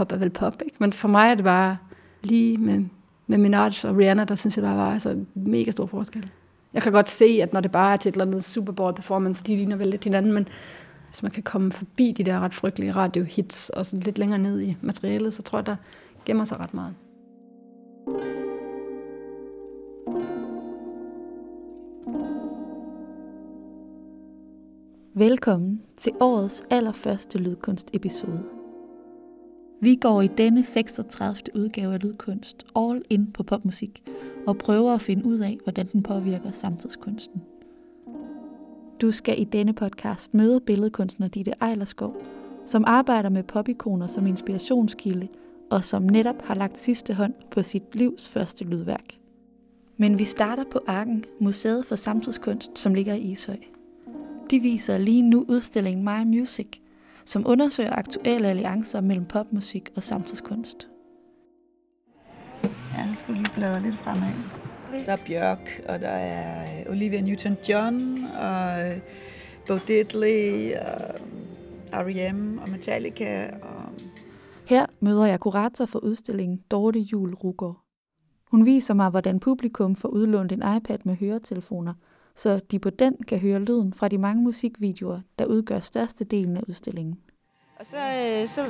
Pop er vel pop, ikke? Men for mig er det bare lige med, med Minaj og Rihanna, der synes jeg, der var altså mega stor forskel. Jeg kan godt se, at når det bare er til et eller andet Super Bowl performance, de ligner vel lidt hinanden, men hvis man kan komme forbi de der ret frygtelige radiohits og sådan lidt længere ned i materialet, så tror jeg, der gemmer sig ret meget. Velkommen til årets allerførste lydkunstepisode. Vi går i denne 36. udgave af Lydkunst all in på popmusik og prøver at finde ud af, hvordan den påvirker samtidskunsten. Du skal i denne podcast møde billedkunstner Ditte Ejlerskov, som arbejder med popikoner som inspirationskilde og som netop har lagt sidste hånd på sit livs første lydværk. Men vi starter på Arken, Museet for Samtidskunst, som ligger i Ishøj. De viser lige nu udstillingen My Music, som undersøger aktuelle alliancer mellem popmusik og samtidskunst. Ja, så skulle lige bladre lidt fremad. Der er Bjørk, og der er øh, Olivia Newton-John, og øh, Bo Diddley, og R.E.M. og Metallica. Og... Her møder jeg kurator for udstillingen Dorte Jul Rugård. Hun viser mig, hvordan publikum får udlånt en iPad med høretelefoner, så de på den kan høre lyden fra de mange musikvideoer, der udgør størstedelen af udstillingen. Og så, øh, så,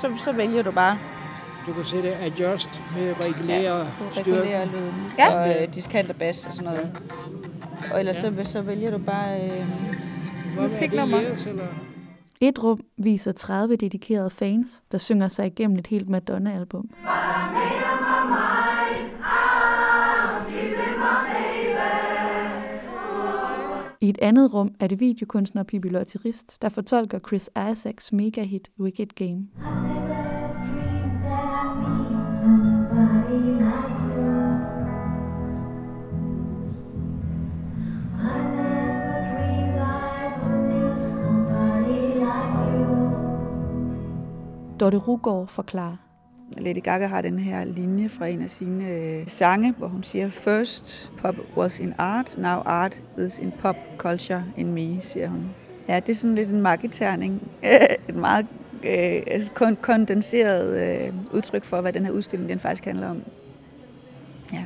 så, så vælger du bare Du kan sætte adjust med regulere ja, ja, regulere lyden. Ja. Og øh, diskant og bas og sådan noget. Og ellers så, så vælger du bare... Øh, Musiknummer. Et rum viser 30 dedikerede fans, der synger sig igennem et helt Madonna-album. I et andet rum er det videokunstner Pippi Lotterist, der fortolker Chris Isaacs megahit Wicked Game. Dorte Rugård forklarer. Lady Gaga har den her linje fra en af sine øh, sange, hvor hun siger, First pop was in art, now art is in pop culture in me, siger hun. Ja, det er sådan lidt en marketerning. Et meget øh, altså kondenseret øh, udtryk for, hvad den her udstilling den faktisk handler om. Ja.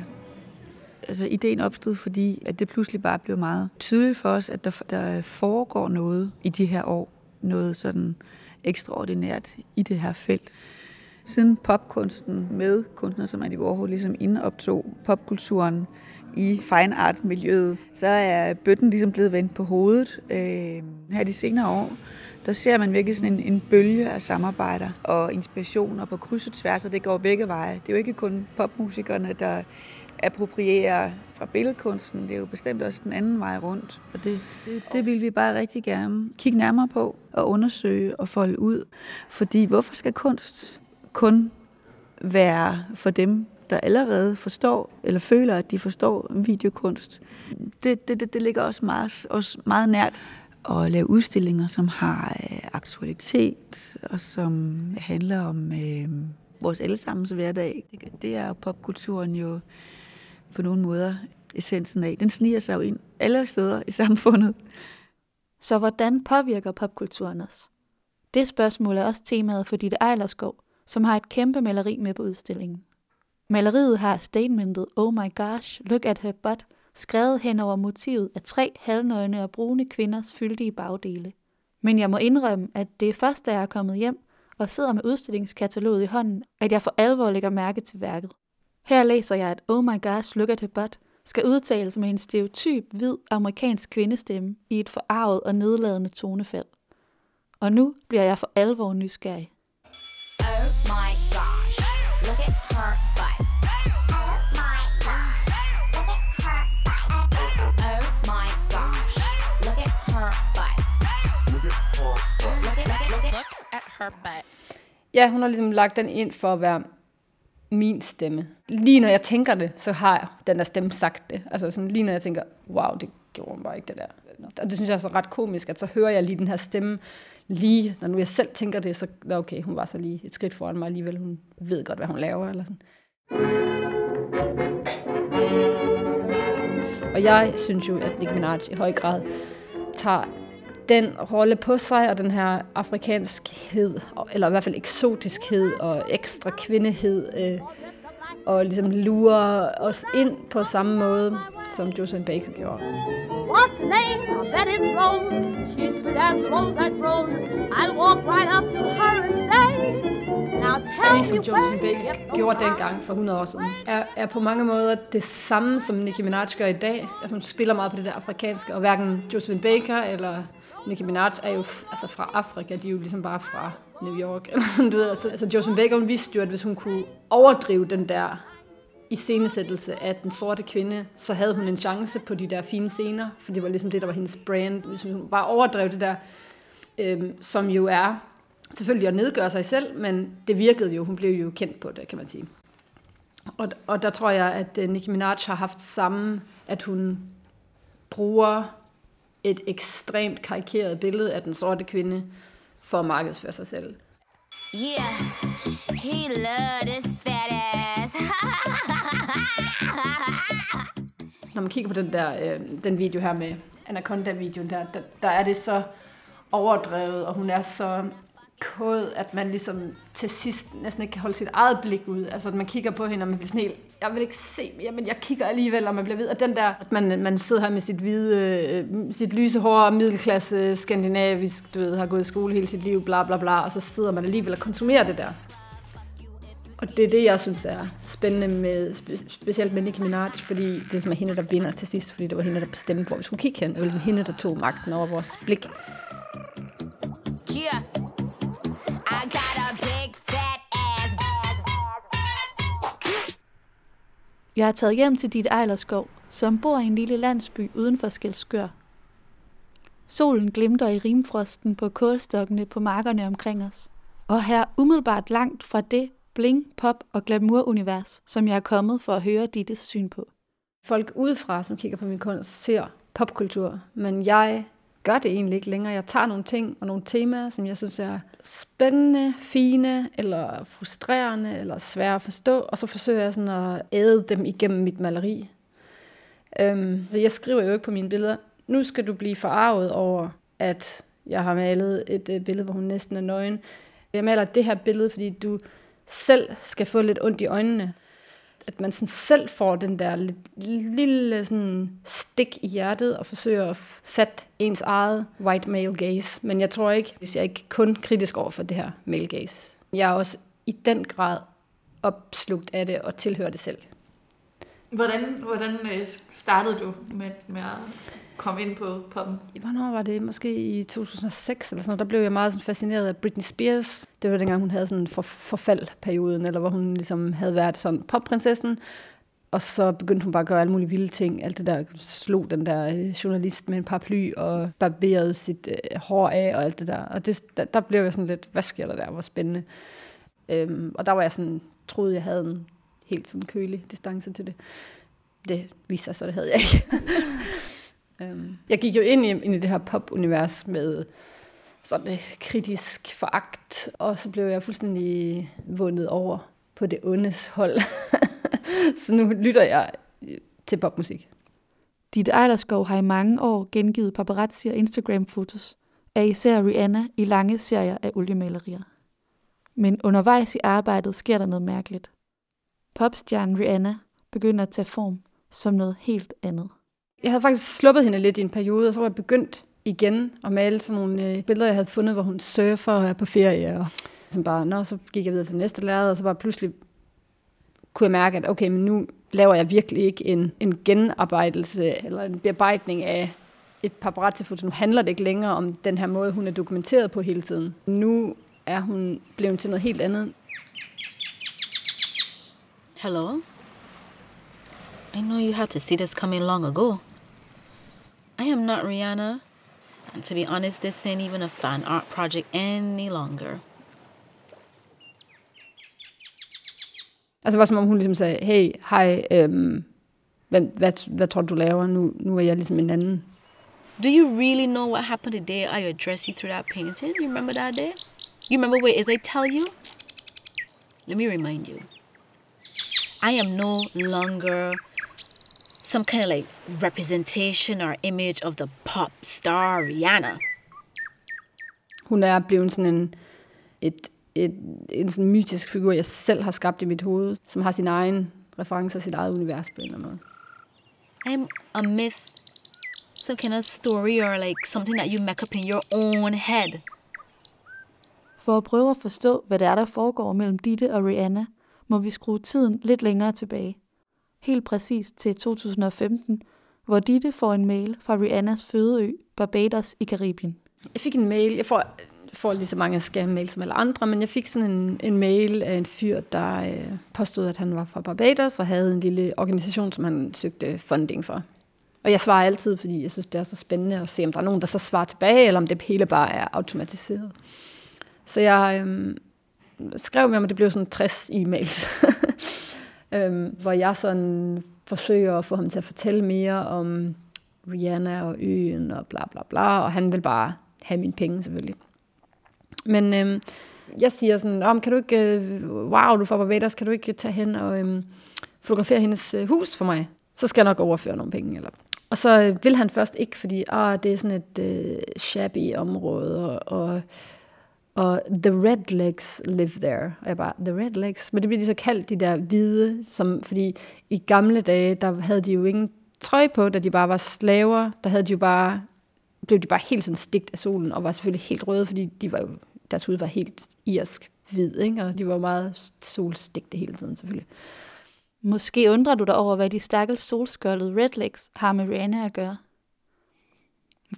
Altså, ideen opstod, fordi at det pludselig bare blev meget tydeligt for os, at der, der foregår noget i de her år. Noget sådan ekstraordinært i det her felt. Siden popkunsten med kunstnere som Andy Warhol ligesom indoptog popkulturen i fine art miljøet, så er bøtten ligesom blevet vendt på hovedet. Øh, her de senere år, der ser man virkelig sådan en, en bølge af samarbejder og inspirationer på kryds og tværs, og det går begge veje. Det er jo ikke kun popmusikerne, der approprierer fra billedkunsten, det er jo bestemt også den anden vej rundt. Og det, det, det vil vi bare rigtig gerne kigge nærmere på og undersøge og folde ud. Fordi hvorfor skal kunst kun være for dem, der allerede forstår eller føler, at de forstår videokunst? Det, det, det, det ligger også meget, også meget nært at lave udstillinger, som har øh, aktualitet og som handler om øh, vores allesammens hverdag. Det er jo popkulturen jo på nogle måder essensen af. Den sniger sig jo ind alle steder i samfundet. Så hvordan påvirker popkulturen os? Det spørgsmål er også temaet for Ditte Ejlerskov, som har et kæmpe maleri med på udstillingen. Maleriet har statementet Oh my gosh, look at her butt, skrevet hen over motivet af tre halvnøgne og brune kvinders fyldige bagdele. Men jeg må indrømme, at det er først, da jeg er kommet hjem og sidder med udstillingskataloget i hånden, at jeg for alvor lægger mærke til værket. Her læser jeg, at Oh my gosh, look at her butt skal udtales med en stereotyp hvid amerikansk kvindestemme i et forarvet og nedladende tonefald. Og nu bliver jeg for alvor nysgerrig. Her butt. Oh my gosh, look at her butt. Oh my gosh, look at her butt. Look at, look at, look at her butt. Ja, hun har ligesom lagt den ind for at være min stemme. Lige når jeg tænker det, så har den der stemme sagt det. Altså sådan, lige når jeg tænker, wow, det gjorde hun bare ikke det der. Og det synes jeg er så ret komisk, at så hører jeg lige den her stemme, lige når nu jeg selv tænker det, så okay, hun var så lige et skridt foran mig alligevel. Hun ved godt, hvad hun laver. Eller sådan. Og jeg synes jo, at Nicki Minaj i høj grad tager den rolle på sig, og den her afrikanskhed, eller i hvert fald eksotiskhed og ekstra kvindehed, øh, og ligesom lure os ind på samme måde, som Josephine Baker gjorde. What's the name? I bet it's Rose. She's sweet as the rose that grows. I'll walk right up to her and say, Now tell Det, som Josephine Baker gjorde dengang for 100 år siden, er, er på mange måder det samme, som Nicki Minaj gør i dag. Altså hun spiller meget på det der afrikanske, og hverken Josephine Baker eller Nicki Minaj er jo altså fra Afrika, de er jo ligesom bare fra New York. Eller sådan, du ved. Altså, altså Josephine Baker, hun vidste jo, at hvis hun kunne overdrive den der iscenesættelse af den sorte kvinde, så havde hun en chance på de der fine scener, for det var ligesom det, der var hendes brand. Hvis hun bare overdrev det der, øhm, som jo er selvfølgelig at nedgøre sig selv, men det virkede jo, hun blev jo kendt på det, kan man sige. Og, og der tror jeg, at øh, Nicki Minaj har haft samme, at hun bruger et ekstremt karikeret billede af den sorte kvinde for at markedsføre sig selv. Yeah, he love this fat ass. Når man kigger på den der øh, den video her med Anaconda-videoen, der, der, der er det så overdrevet, og hun er så kod, at man ligesom til sidst næsten ikke kan holde sit eget blik ud. Altså, at man kigger på hende, og man bliver sådan helt, jeg vil ikke se mere, men jeg kigger alligevel, og man bliver ved. Og den der, at man, man sidder her med sit hvide, øh, sit lyse hår, middelklasse, skandinavisk, du ved, har gået i skole hele sit liv, bla bla bla, og så sidder man alligevel og konsumerer det der. Og det er det, jeg synes er spændende med, spe, specielt med Nicki Minaj, fordi det er ligesom hende, der vinder til sidst, fordi det var hende, der bestemte, hvor vi skulle kigge hen. Det var ligesom hende, der tog magten over vores blik. yeah. I got a big fat ass. Jeg er taget hjem til dit Ejlerskov, som bor i en lille landsby uden for Skelskør. Solen glimter i rimfrosten på kålstokkene på markerne omkring os. Og her umiddelbart langt fra det bling, pop og glamour-univers, som jeg er kommet for at høre Dittes syn på. Folk udefra, som kigger på min kunst, ser popkultur, men jeg gør det egentlig ikke længere. Jeg tager nogle ting og nogle temaer, som jeg synes er spændende, fine, eller frustrerende, eller svære at forstå, og så forsøger jeg sådan at æde dem igennem mit maleri. Øhm, så jeg skriver jo ikke på mine billeder, nu skal du blive forarvet over, at jeg har malet et øh, billede, hvor hun næsten er nøgen. Jeg maler det her billede, fordi du selv skal få lidt ondt i øjnene at man sådan selv får den der lille sådan stik i hjertet og forsøger at fatte ens eget white male gaze. Men jeg tror ikke, hvis jeg ikke kun kritisk over for det her male gaze. Jeg er også i den grad opslugt af det og tilhører det selv. Hvordan, hvordan øh, startede du med, med kom ind på poppen? Hvornår var det? Måske i 2006 eller sådan noget. Der blev jeg meget sådan fascineret af Britney Spears. Det var dengang, hun havde sådan for, forfaldperioden, eller hvor hun ligesom havde været sådan popprinsessen. Og så begyndte hun bare at gøre alle mulige vilde ting. Alt det der slog den der øh, journalist med en paraply og barberede sit øh, hår af og alt det der. Og det, der, der blev jeg sådan lidt, hvad sker der der? Hvor spændende. Øhm, og der var jeg sådan, troede jeg havde en helt sådan kølig distance til det. Det viste sig så, det havde jeg ikke. Øhm, Jeg gik jo ind i, ind i det her pop-univers med sådan et kritisk foragt, og så blev jeg fuldstændig vundet over på det ondes hold. så nu lytter jeg til popmusik. Dit Ejlerskov har i mange år gengivet paparazzi og Instagram-fotos af især Rihanna i lange serier af oliemalerier. Men undervejs i arbejdet sker der noget mærkeligt. Popstjernen Rihanna begynder at tage form som noget helt andet. Jeg havde faktisk sluppet hende lidt i en periode, og så var jeg begyndt igen at male sådan nogle øh, billeder, jeg havde fundet, hvor hun surfer og er på ferie. Og så bare, nå, så gik jeg videre til næste lærred, og så bare pludselig kunne jeg mærke, at okay, men nu laver jeg virkelig ikke en, en genarbejdelse eller en bearbejdning af et paparazzi-foto. Nu handler det ikke længere om den her måde, hun er dokumenteret på hele tiden. Nu er hun blevet til noget helt andet. Hello? I know you had to see this coming long ago. I am not Rihanna, and to be honest, this ain't even a fan art project any longer. Altså det var som om hun ligesom sagde, hey, hej, øhm, hvad, hvad, hvad tror du, du laver? Nu, nu er jeg ligesom en anden. Do you really know what happened the day I addressed you through that painting? You remember that day? You remember where as I tell you? Let me remind you. I am no longer some kind of like representation or image of the pop star Rihanna. Hun er blevet sådan en, et, et, en sådan mytisk figur, jeg selv har skabt i mit hoved, som har sin egen referencer, sit eget univers på en eller anden måde. I'm a myth. Some kind of story or like something that you make up in your own head. For at prøve at forstå, hvad det er, der foregår mellem Ditte og Rihanna, må vi skrue tiden lidt længere tilbage. Helt præcis til 2015, hvor Ditte får en mail fra Rihannas fødeø, Barbados i Karibien. Jeg fik en mail, jeg får, får lige så mange scam-mails som alle andre, men jeg fik sådan en, en mail af en fyr, der øh, påstod, at han var fra Barbados og havde en lille organisation, som han søgte funding for. Og jeg svarer altid, fordi jeg synes, det er så spændende at se, om der er nogen, der så svarer tilbage, eller om det hele bare er automatiseret. Så jeg øh, skrev med ham, det blev sådan 60 e-mails, øhm, hvor jeg sådan forsøger at få ham til at fortælle mere om Rihanna og øen og bla bla bla, og han vil bare have mine penge selvfølgelig. Men øhm, jeg siger sådan, om kan du ikke, øh, wow, du får Barbados, kan du ikke tage hen og øhm, fotografere hendes øh, hus for mig? Så skal jeg nok overføre nogle penge. Eller. Og så øh, vil han først ikke, fordi ah, det er sådan et øh, shabby område, og, og, og the redlegs live there. Og jeg bare, the redlegs? Men det bliver de så kaldt, de der hvide, som, fordi i gamle dage, der havde de jo ingen trøje på, da de bare var slaver. Der havde de jo bare, blev de bare helt sådan stigt af solen, og var selvfølgelig helt røde, fordi de var jo, deres hud var helt irsk hvid, ikke? og de var meget solstigte hele tiden selvfølgelig. Måske undrer du dig over, hvad de stakkels solskjoldede redlegs har med Rihanna at gøre.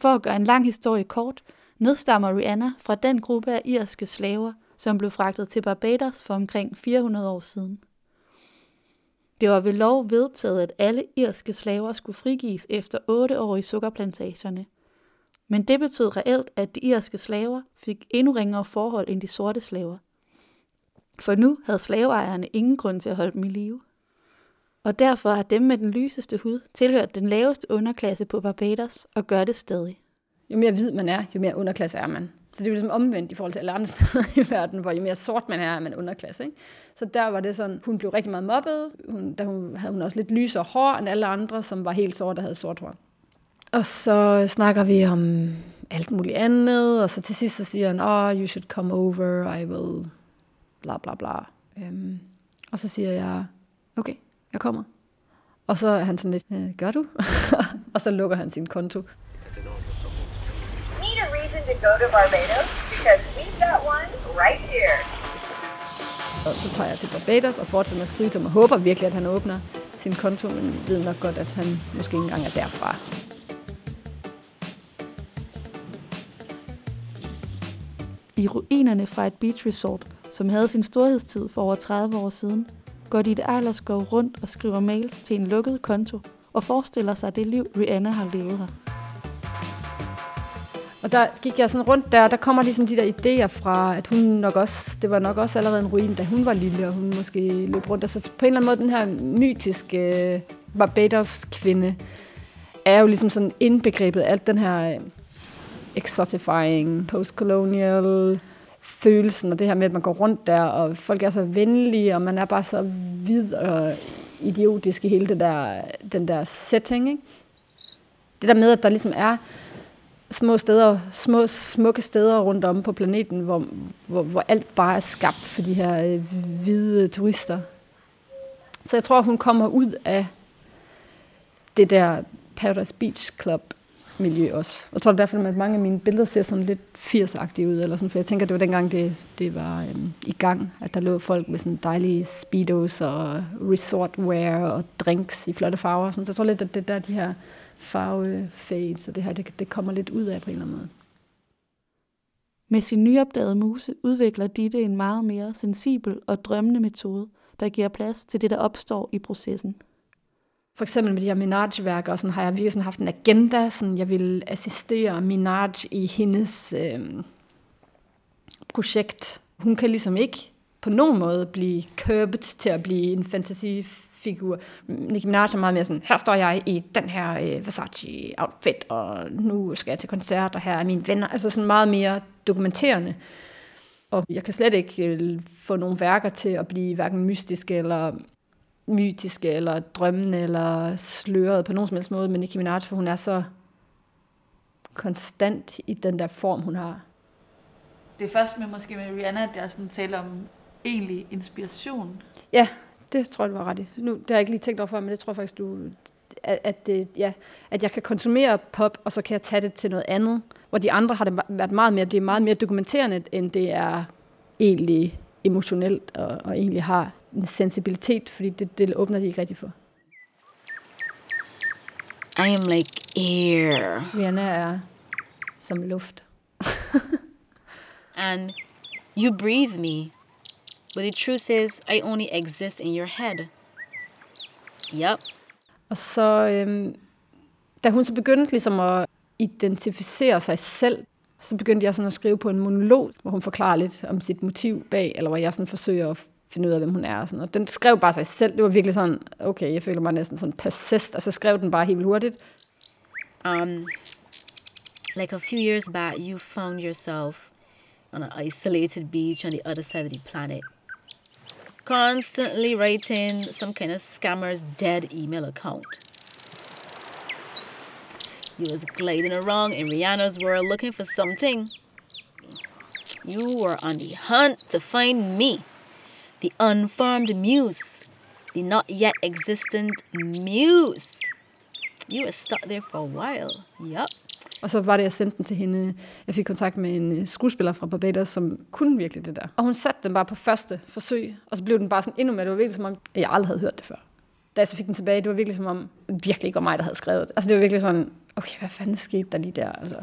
For at gøre en lang historie kort, nedstammer Rihanna fra den gruppe af irske slaver, som blev fragtet til Barbados for omkring 400 år siden. Det var ved lov vedtaget, at alle irske slaver skulle frigives efter 8 år i sukkerplantagerne. Men det betød reelt, at de irske slaver fik endnu ringere forhold end de sorte slaver. For nu havde slaveejerne ingen grund til at holde dem i live. Og derfor har dem med den lyseste hud tilhørt den laveste underklasse på Barbados og gør det stadig. Jo mere hvid man er, jo mere underklasse er man. Så det er jo ligesom omvendt i forhold til alle andre steder i verden, hvor jo mere sort man er, er man underklasse. Ikke? Så der var det sådan, hun blev rigtig meget mobbet. Hun, der hun, havde hun også lidt lysere hår end alle andre, som var helt sorte og havde sort hår. Og så snakker vi om alt muligt andet, og så til sidst så siger han, oh, you should come over, I will, bla bla bla. Øhm, og så siger jeg, okay, jeg kommer. Og så er han sådan lidt, øh, gør du? og så lukker han sin konto. To go to Barbados? Because we've got one right here. Og så tager jeg til Barbados og fortsætter med at skrive til ham, og håber virkelig, at han åbner sin konto, men ved nok godt, at han måske ikke engang er derfra. I ruinerne fra et beach resort, som havde sin storhedstid for over 30 år siden, går Ditte Ejlerskov rundt og skriver mails til en lukket konto og forestiller sig det liv, Rihanna har levet her. Og der gik jeg sådan rundt der, der kommer ligesom de der idéer fra, at hun nok også, det var nok også allerede en ruin, da hun var lille, og hun måske løb rundt. Altså på en eller anden måde, den her mytiske øh, Barbados-kvinde, er jo ligesom sådan indbegrebet af alt den her øh, exotifying, postcolonial følelsen, og det her med, at man går rundt der, og folk er så venlige, og man er bare så hvid og idiotisk i hele det der, den der setting. Ikke? Det der med, at der ligesom er små steder, små, smukke steder rundt om på planeten, hvor, hvor, hvor alt bare er skabt for de her øh, hvide turister. Så jeg tror, hun kommer ud af det der Paradise Beach Club miljø også. Jeg tror derfor, at mange af mine billeder ser sådan lidt 80 ud, eller sådan, for jeg tænker, det var dengang, det, det var øhm, i gang, at der lå folk med sådan dejlige speedos og resortwear og drinks i flotte farver. Sådan. Så jeg tror lidt, at det der, de her farvefades, og det her, det, det kommer lidt ud af på en eller anden måde. Med sin nyopdagede muse udvikler Ditte en meget mere sensibel og drømmende metode, der giver plads til det, der opstår i processen. For eksempel med de her Minaj-værker, sådan, har jeg virkelig sådan haft en agenda, sådan, jeg vil assistere Minaj i hendes øh, projekt. Hun kan ligesom ikke på nogen måde blive købet til at blive en fantasifigur. Nicki Minaj er meget mere sådan, her står jeg i den her øh, Versace-outfit, og nu skal jeg til koncert, og her er mine venner. Altså sådan meget mere dokumenterende. Og jeg kan slet ikke øh, få nogle værker til at blive hverken mystiske eller mytiske, eller drømmende, eller sløret på nogen som helst måde med Nicki Minaj, for hun er så konstant i den der form, hun har. det er først med måske med Rihanna, at er sådan tale om egentlig inspiration. Ja, det tror jeg, du var ret i. Nu, det har jeg ikke lige tænkt over før, men det tror jeg faktisk, du, at, at, det, ja, at jeg kan konsumere pop, og så kan jeg tage det til noget andet. Hvor de andre har det været meget mere, det er meget mere dokumenterende, end det er egentlig emotionelt, og, og egentlig har en sensibilitet, fordi det, det åbner de ikke rigtig for. I am like air. Rihanna er som luft. And you breathe me. But the truth is, I only exist in your head. Yep. Og så, øhm, da hun så begyndte ligesom at identificere sig selv, så begyndte jeg sådan at skrive på en monolog, hvor hun forklarer lidt om sit motiv bag, eller hvor jeg sådan forsøger at finde ud af, hvem hun er. Og, sådan. og den skrev bare sig selv. Det var virkelig sådan, okay, jeg føler mig næsten sådan possessed, og så skrev den bare helt hurtigt. Um, like a few years back, you found yourself on an isolated beach on the other side of the planet, constantly writing some kind of scammer's dead email account. You was gliding around in Rihanna's world looking for something. You were on the hunt to find me, the unformed muse, the not yet existent muse. You were stuck there for a while. Yup. Og så var det, jeg sendte den til hende. Jeg fik kontakt med en øh, skuespiller fra Barbados, som kunne virkelig det der. Og hun satte den bare på første forsøg, og så blev den bare sådan endnu mere. Det var virkelig som om, jeg aldrig havde hørt det før. Da jeg så fik den tilbage, det var virkelig som om, virkelig ikke var mig, der havde skrevet det. Altså det var virkelig sådan, okay, hvad fanden skete der lige der? Altså.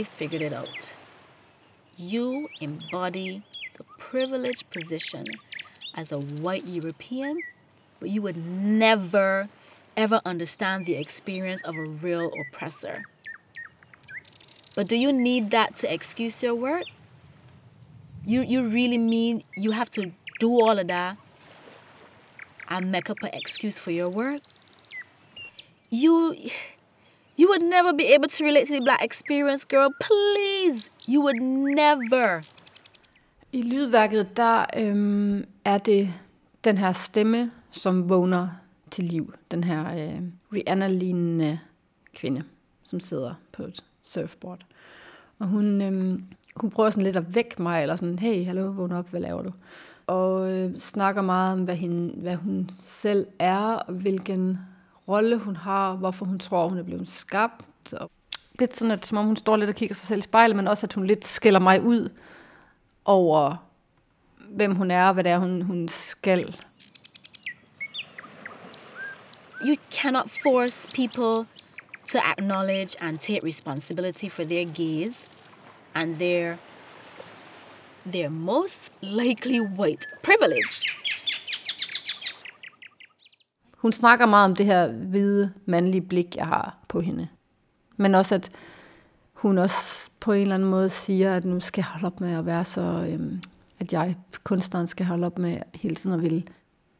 I figured it out. You embody the privileged position as a white European, but you would never, ever understand the experience of a real oppressor. But do you need that to excuse your work? You, you really mean you have to do all of that and make up an excuse for your work? You you would never be able to relate to the black experience, girl. Please. You would never. I lydværket, der øhm, er det den her stemme, som vågner til liv. Den her øh, Rihanna-lignende kvinde, som sidder på et surfboard. Og hun, øh, hun prøver sådan lidt at vække mig, eller sådan, hey, hallo, vågn op, hvad laver du? Og øh, snakker meget om, hvad, hende, hvad hun selv er, og hvilken rolle hun har, hvorfor hun tror, hun er blevet skabt. Og lidt sådan, at som om hun står lidt og kigger sig selv i spejlet, men også, at hun lidt skiller mig ud over, hvem hun er, og hvad det er, hun, hun skal. You cannot force people to acknowledge and take responsibility for their gaze and their their most likely white privilege. Hun snakker meget om det her hvide, mandlige blik, jeg har på hende. Men også, at hun også på en eller anden måde siger, at nu skal jeg holde op med at være så... Øhm, at jeg, kunstneren, skal holde op med hele tiden at ville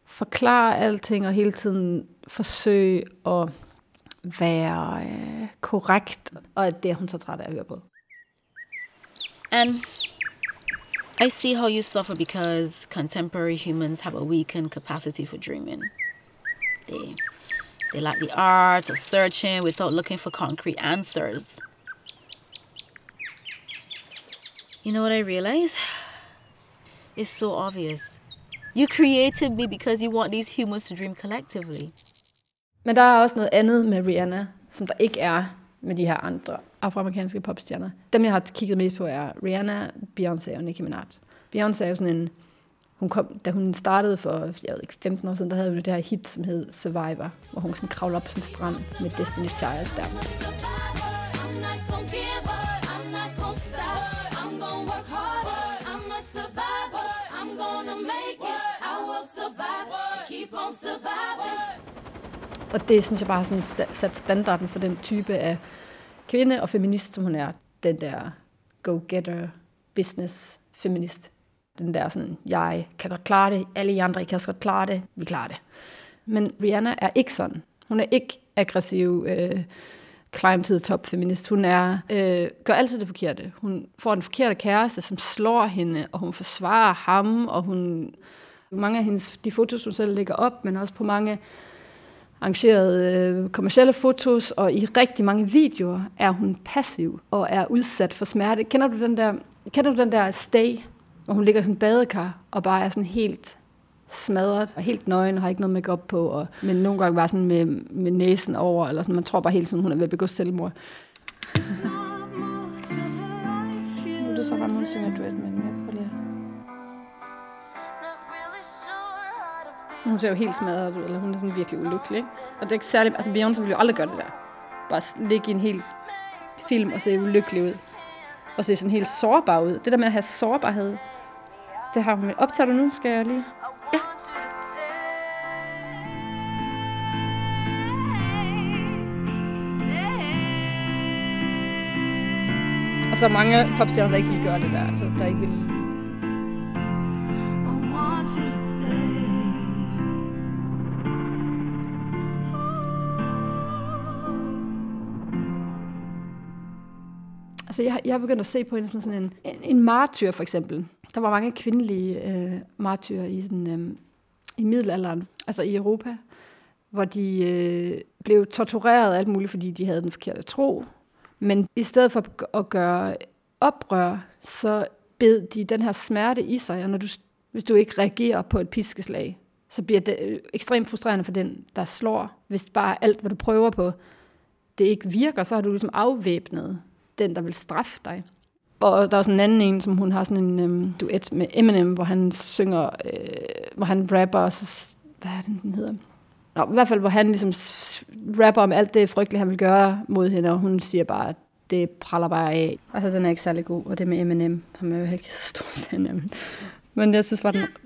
forklare alting, og hele tiden forsøge at være øh, korrekt. Og at det er hun så træt af at høre på. And I see how you suffer because contemporary humans have a weakened capacity for dreaming. They they lack the art of searching without looking for concrete answers. You know what I realize? It's so obvious. You created me because you want these humans to dream collectively. Men der er også noget andet med Rihanna, som der ikke er med de her andre afroamerikanske popstjerner. Dem, jeg har kigget mest på, er Rihanna, Beyoncé og Nicki Minaj. Beyoncé er jo sådan en... Hun kom, da hun startede for jeg ved ikke, 15 år siden, der havde hun det her hit, som hed Survivor, hvor hun sådan kravler op på sådan en strand med Destiny's Child der. Keep on surviving. Og det synes jeg bare har sådan sat standarden for den type af kvinde og feminist, som hun er. Den der go-getter, business feminist. Den der sådan, jeg kan godt klare det, alle I andre I kan også godt klare det, vi klarer det. Men Rihanna er ikke sådan. Hun er ikke aggressiv, øh, climb to the top feminist. Hun er, øh, gør altid det forkerte. Hun får den forkerte kæreste, som slår hende, og hun forsvarer ham, og hun... Mange af hendes, de fotos, hun selv lægger op, men også på mange arrangerede øh, kommercielle fotos, og i rigtig mange videoer er hun passiv og er udsat for smerte. Kender du den der, kender du den der stay, hvor hun ligger i sådan en badekar og bare er sådan helt smadret og helt nøgen og har ikke noget makeup på, og, men nogle gange bare sådan med, med næsen over, eller sådan, man tror bare helt sådan, hun er ved at begå selvmord. Nu er det så bare, hun synger duet med hende. Hun ser jo helt smadret ud, eller hun er sådan virkelig ulykkelig. Og det er ikke særligt, altså Beyoncé ville jo aldrig gøre det der. Bare ligge i en hel film og se ulykkelig ud. Og se sådan helt sårbar ud. Det der med at have sårbarhed, det har hun. Optager du nu, skal jeg lige? Ja. Og så mange popstjerner, der ikke vil gøre det der. Altså, der ikke vil... Altså, jeg, jeg har begyndt at se på hende som sådan en, en, en martyr, for eksempel. Der var mange kvindelige øh, martyrer i, sådan, øh, i middelalderen, altså i Europa, hvor de øh, blev tortureret alt muligt, fordi de havde den forkerte tro. Men i stedet for at gøre oprør, så bed de den her smerte i sig, og når du, hvis du ikke reagerer på et piskeslag, så bliver det øh, ekstremt frustrerende for den, der slår. Hvis bare alt, hvad du prøver på, det ikke virker, så har du ligesom afvæbnet den, der vil straffe dig. Og der er sådan en anden en, som hun har sådan en øhm, duet med Eminem, hvor han synger, øh, hvor han rapper, og så, hvad er det, den hedder? Nå, i hvert fald, hvor han ligesom rapper om alt det frygtelige, han vil gøre mod hende, og hun siger bare, at det praller bare af. Altså, den er ikke særlig god, og det med Eminem, ham er jeg jo ikke så stor fan af. Men, jeg synes bare, den Just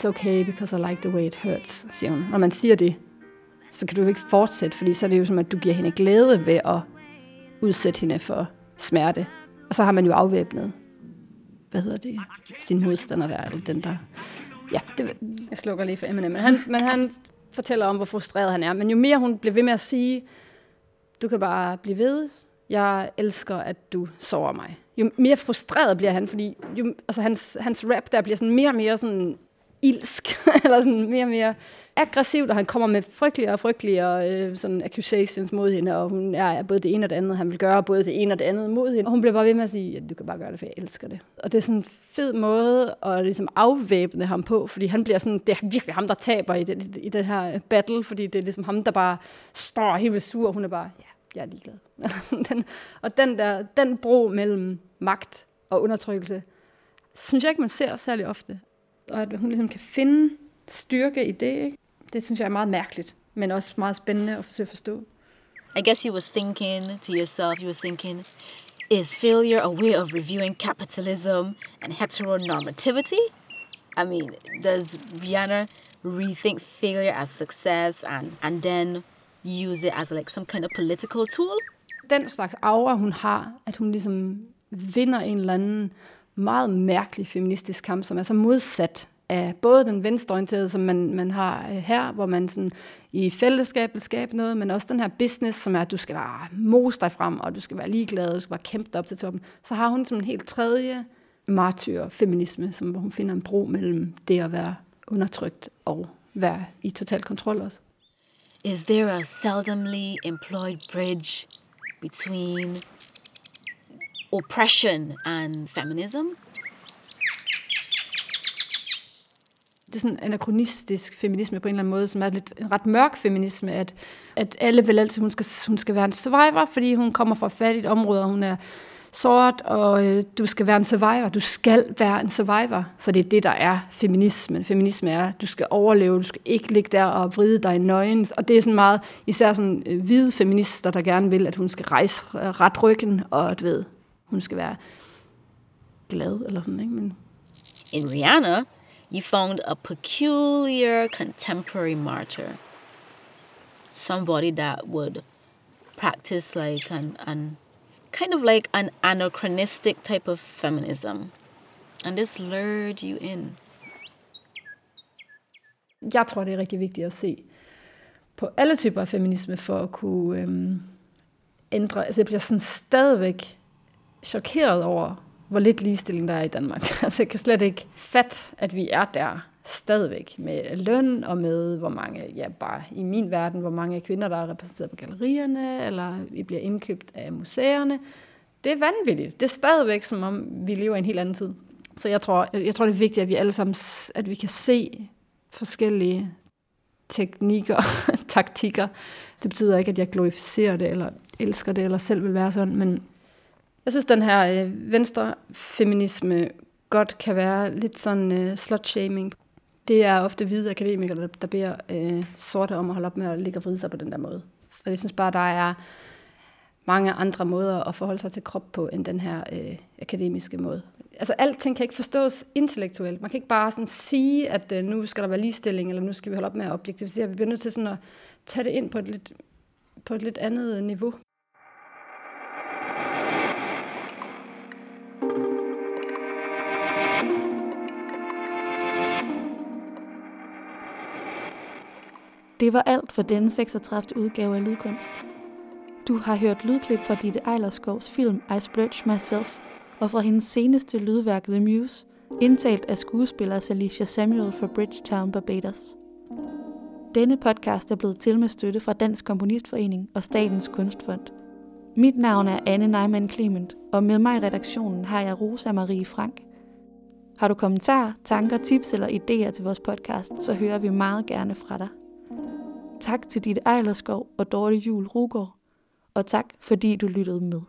It's okay, because I like the way it hurts, siger hun. Når man siger det, så kan du jo ikke fortsætte, fordi så er det jo som, at du giver hende glæde ved at udsætte hende for smerte. Og så har man jo afvæbnet, hvad hedder det, sin modstander der, eller den der... Ja, det, jeg slukker lige for Eminem. Men han, men han fortæller om, hvor frustreret han er. Men jo mere hun bliver ved med at sige, du kan bare blive ved, jeg elsker, at du sover mig. Jo mere frustreret bliver han, fordi jo, altså hans, hans rap der bliver sådan mere og mere sådan ilsk, eller sådan mere og mere aggressivt, og han kommer med frygteligere og frygteligere øh, sådan accusations mod hende, og hun er både det ene og det andet, han vil gøre både det ene og det andet mod hende. Og hun bliver bare ved med at sige, at du kan bare gøre det, for jeg elsker det. Og det er sådan en fed måde at ligesom afvæbne ham på, fordi han bliver sådan, det er virkelig ham, der taber i, den, i den her battle, fordi det er ligesom ham, der bare står helt vildt sur, og hun er bare, ja, jeg er ligeglad. den, og den der, den bro mellem magt og undertrykkelse, synes jeg ikke, man ser særlig ofte. Og at hun ligesom kan finde styrke i det, ikke? det synes jeg er meget mærkeligt, men også meget spændende at forsøge at forstå. I guess you was thinking to yourself, you was thinking, is failure a way of reviewing capitalism and heteronormativity? I mean, does Rihanna rethink failure as success and, and then use it as like some kind of political tool? Den slags aura, hun har, at hun ligesom vinder en eller anden meget mærkelig feministisk kamp, som er så modsat af både den venstreorienterede, som man, man har øh, her, hvor man sådan i fællesskab vil skabe noget, men også den her business, som er, at du skal bare mose dig frem, og du skal være ligeglad, du skal bare kæmpe dig op til toppen. Så har hun som en helt tredje martyr feminisme, som, hvor hun finder en bro mellem det at være undertrykt og være i total kontrol også. Is there a seldomly employed bridge between oppression and feminism? det er sådan en anachronistisk feminisme på en eller anden måde, som er lidt en ret mørk feminisme, at, at alle vil altid, hun skal, hun skal være en survivor, fordi hun kommer fra et fattigt område, og hun er sort, og øh, du skal være en survivor. Du skal være en survivor, for det er det, der er feminismen. Feminisme er, du skal overleve, du skal ikke ligge der og vride dig i nøgen. Og det er sådan meget, især sådan øh, hvide feminister, der gerne vil, at hun skal rejse øh, ret ryggen, og at ved, hun skal være glad eller sådan, ikke? Men In Rihanna, you found a peculiar contemporary martyr. Somebody that would practice like an, an kind of like an anachronistic type of feminism. And this lured you in. jeg tror, det er rigtig vigtigt at se på alle typer af feminisme, for at kunne øhm, ændre. Altså jeg bliver sådan stadigvæk chokeret over, hvor lidt ligestilling der er i Danmark. Altså jeg kan slet ikke fatte, at vi er der stadigvæk med løn og med, hvor mange, ja bare i min verden, hvor mange kvinder, der er repræsenteret på gallerierne, eller vi bliver indkøbt af museerne. Det er vanvittigt. Det er stadigvæk, som om vi lever i en helt anden tid. Så jeg tror, jeg tror det er vigtigt, at vi alle sammen, at vi kan se forskellige teknikker, taktikker. Det betyder ikke, at jeg glorificerer det, eller elsker det, eller selv vil være sådan, men jeg synes, den her øh, venstre feminisme godt kan være lidt sådan øh, slut-shaming. Det er ofte hvide akademikere, der, der beder øh, sorte om at holde op med at ligge og vride sig på den der måde. For jeg synes bare, der er mange andre måder at forholde sig til krop på, end den her øh, akademiske måde. Altså alting kan ikke forstås intellektuelt. Man kan ikke bare sådan sige, at øh, nu skal der være ligestilling, eller nu skal vi holde op med at objektivisere. Vi bliver nødt til sådan at tage det ind på et lidt, på et lidt andet niveau. Det var alt for denne 36. udgave af Lydkunst. Du har hørt lydklip fra Ditte Eilerskovs film I Splurge Myself, og fra hendes seneste lydværk The Muse, indtalt af skuespiller Alicia Samuel fra Bridgetown, Barbados. Denne podcast er blevet til med støtte fra Dansk Komponistforening og Statens Kunstfond. Mit navn er Anne Neumann Clement, og med mig i redaktionen har jeg Rosa Marie Frank. Har du kommentarer, tanker, tips eller idéer til vores podcast, så hører vi meget gerne fra dig. Tak til dit Ejlerskov og Dorte Jul Rugård, og tak fordi du lyttede med.